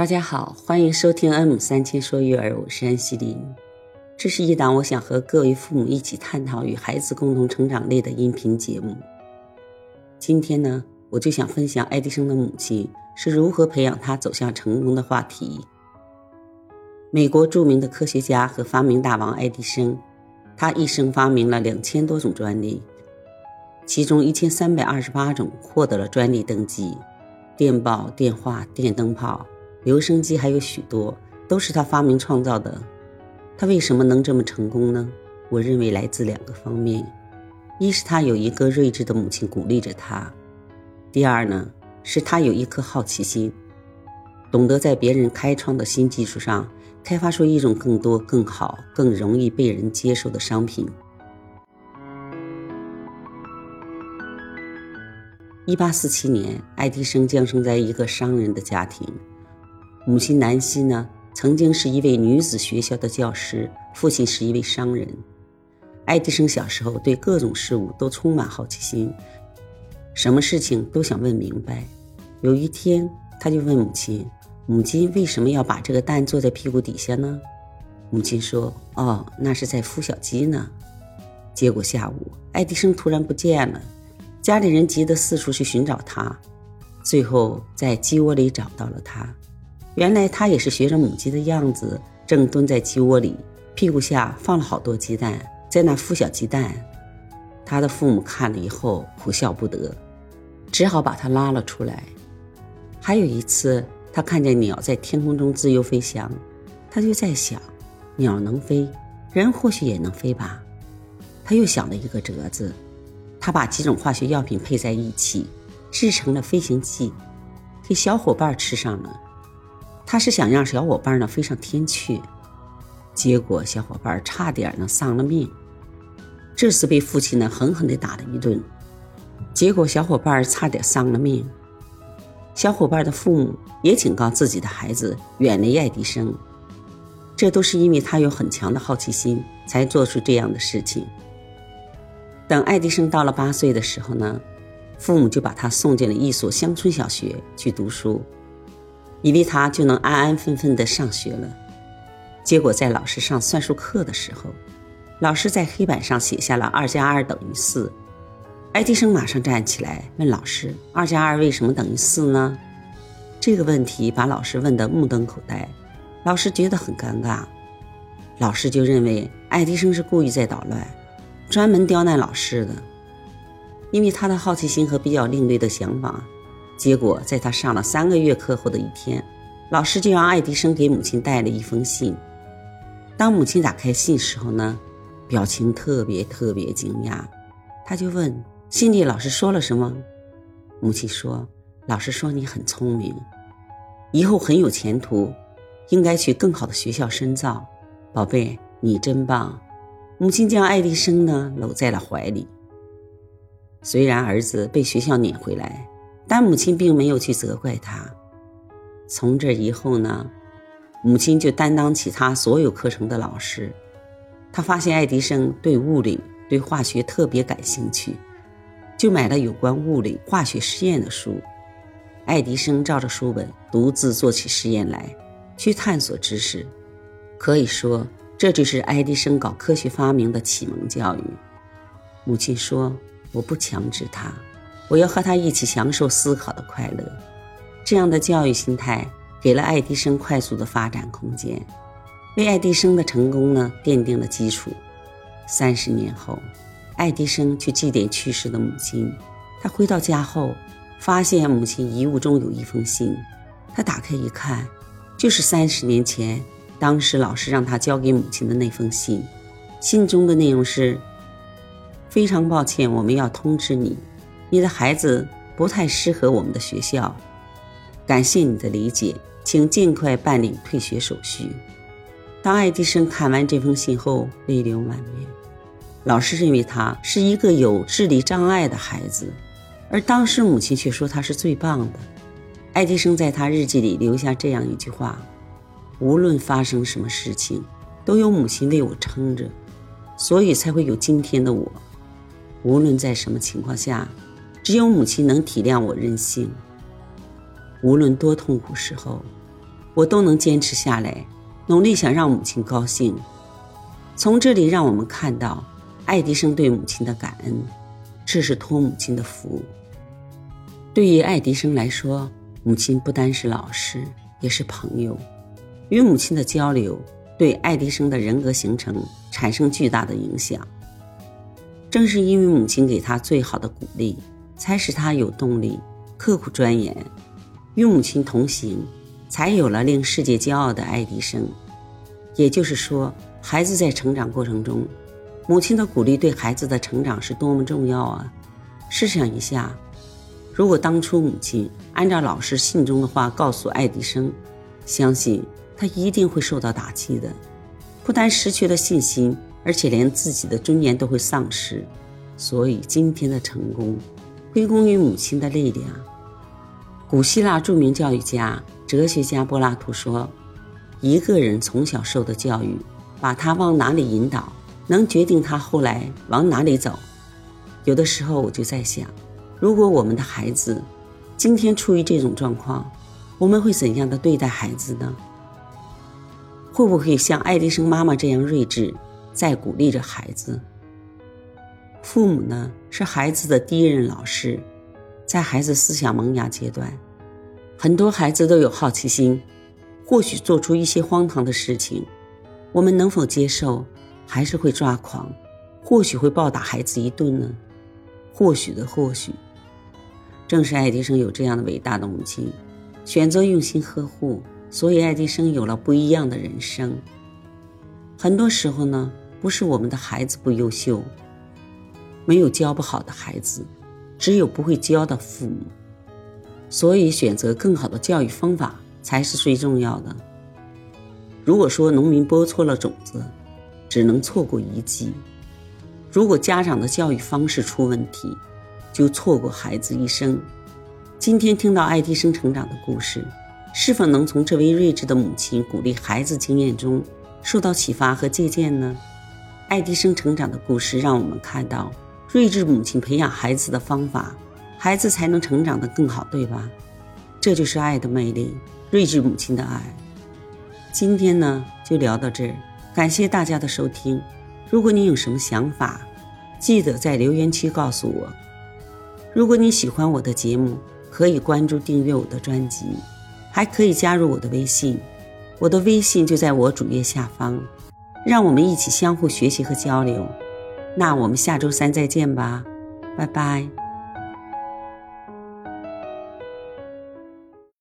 大家好，欢迎收听《M 三千说育儿》，我是安西林。这是一档我想和各位父母一起探讨与孩子共同成长类的音频节目。今天呢，我就想分享爱迪生的母亲是如何培养他走向成功的话题。美国著名的科学家和发明大王爱迪生，他一生发明了两千多种专利，其中一千三百二十八种获得了专利登记。电报、电话、电灯泡、留声机，还有许多都是他发明创造的。他为什么能这么成功呢？我认为来自两个方面：一是他有一个睿智的母亲鼓励着他；第二呢，是他有一颗好奇心，懂得在别人开创的新技术上开发出一种更多、更好、更容易被人接受的商品。一八四七年，爱迪生降生在一个商人的家庭。母亲南希呢，曾经是一位女子学校的教师，父亲是一位商人。爱迪生小时候对各种事物都充满好奇心，什么事情都想问明白。有一天，他就问母亲：“母亲为什么要把这个蛋坐在屁股底下呢？”母亲说：“哦，那是在孵小鸡呢。”结果下午，爱迪生突然不见了。家里人急得四处去寻找他，最后在鸡窝里找到了他。原来他也是学着母鸡的样子，正蹲在鸡窝里，屁股下放了好多鸡蛋，在那孵小鸡蛋。他的父母看了以后哭笑不得，只好把他拉了出来。还有一次，他看见鸟在天空中自由飞翔，他就在想：鸟能飞，人或许也能飞吧。他又想了一个辙子。他把几种化学药品配在一起，制成了飞行器，给小伙伴吃上了。他是想让小伙伴呢飞上天去，结果小伙伴差点呢丧了命。这次被父亲呢狠狠地打了一顿，结果小伙伴差点丧了命。小伙伴的父母也警告自己的孩子远离爱迪生，这都是因为他有很强的好奇心才做出这样的事情。等爱迪生到了八岁的时候呢，父母就把他送进了一所乡村小学去读书，以为他就能安安分分的上学了。结果在老师上算术课的时候，老师在黑板上写下了“二加二等于四”。爱迪生马上站起来问老师：“二加二为什么等于四呢？”这个问题把老师问得目瞪口呆，老师觉得很尴尬，老师就认为爱迪生是故意在捣乱。专门刁难老师的，因为他的好奇心和比较另类的想法。结果在他上了三个月课后的一天，老师就让爱迪生给母亲带了一封信。当母亲打开信时候呢，表情特别特别惊讶。他就问：“信里老师说了什么？”母亲说：“老师说你很聪明，以后很有前途，应该去更好的学校深造。宝贝，你真棒。”母亲将爱迪生呢搂在了怀里。虽然儿子被学校撵回来，但母亲并没有去责怪他。从这以后呢，母亲就担当起他所有课程的老师。他发现爱迪生对物理、对化学特别感兴趣，就买了有关物理、化学实验的书。爱迪生照着书本独自做起实验来，去探索知识。可以说。这就是爱迪生搞科学发明的启蒙教育。母亲说：“我不强制他，我要和他一起享受思考的快乐。”这样的教育心态给了爱迪生快速的发展空间，为爱迪生的成功呢奠定了基础。三十年后，爱迪生去祭奠去世的母亲。他回到家后，发现母亲遗物中有一封信。他打开一看，就是三十年前。当时老师让他交给母亲的那封信，信中的内容是：非常抱歉，我们要通知你，你的孩子不太适合我们的学校。感谢你的理解，请尽快办理退学手续。当爱迪生看完这封信后，泪流满面。老师认为他是一个有智力障碍的孩子，而当时母亲却说他是最棒的。爱迪生在他日记里留下这样一句话。无论发生什么事情，都有母亲为我撑着，所以才会有今天的我。无论在什么情况下，只有母亲能体谅我任性。无论多痛苦时候，我都能坚持下来，努力想让母亲高兴。从这里让我们看到爱迪生对母亲的感恩，这是托母亲的福。对于爱迪生来说，母亲不单是老师，也是朋友。与母亲的交流，对爱迪生的人格形成产生巨大的影响。正是因为母亲给他最好的鼓励，才使他有动力刻苦钻研。与母亲同行，才有了令世界骄傲的爱迪生。也就是说，孩子在成长过程中，母亲的鼓励对孩子的成长是多么重要啊！试想一下。如果当初母亲按照老师信中的话告诉爱迪生，相信他一定会受到打击的，不但失去了信心，而且连自己的尊严都会丧失。所以今天的成功，归功于母亲的力量。古希腊著名教育家、哲学家柏拉图说：“一个人从小受的教育，把他往哪里引导，能决定他后来往哪里走。”有的时候我就在想。如果我们的孩子今天处于这种状况，我们会怎样的对待孩子呢？会不会像爱迪生妈妈这样睿智，在鼓励着孩子？父母呢，是孩子的第一任老师，在孩子思想萌芽阶段，很多孩子都有好奇心，或许做出一些荒唐的事情，我们能否接受？还是会抓狂？或许会暴打孩子一顿呢？或许的或许。正是爱迪生有这样的伟大的母亲，选择用心呵护，所以爱迪生有了不一样的人生。很多时候呢，不是我们的孩子不优秀，没有教不好的孩子，只有不会教的父母。所以选择更好的教育方法才是最重要的。如果说农民播错了种子，只能错过一季；如果家长的教育方式出问题，就错过孩子一生。今天听到爱迪生成长的故事，是否能从这位睿智的母亲鼓励孩子经验中受到启发和借鉴呢？爱迪生成长的故事让我们看到，睿智母亲培养孩子的方法，孩子才能成长得更好，对吧？这就是爱的魅力，睿智母亲的爱。今天呢，就聊到这儿，感谢大家的收听。如果你有什么想法，记得在留言区告诉我。如果你喜欢我的节目，可以关注订阅我的专辑，还可以加入我的微信，我的微信就在我主页下方，让我们一起相互学习和交流。那我们下周三再见吧，拜拜。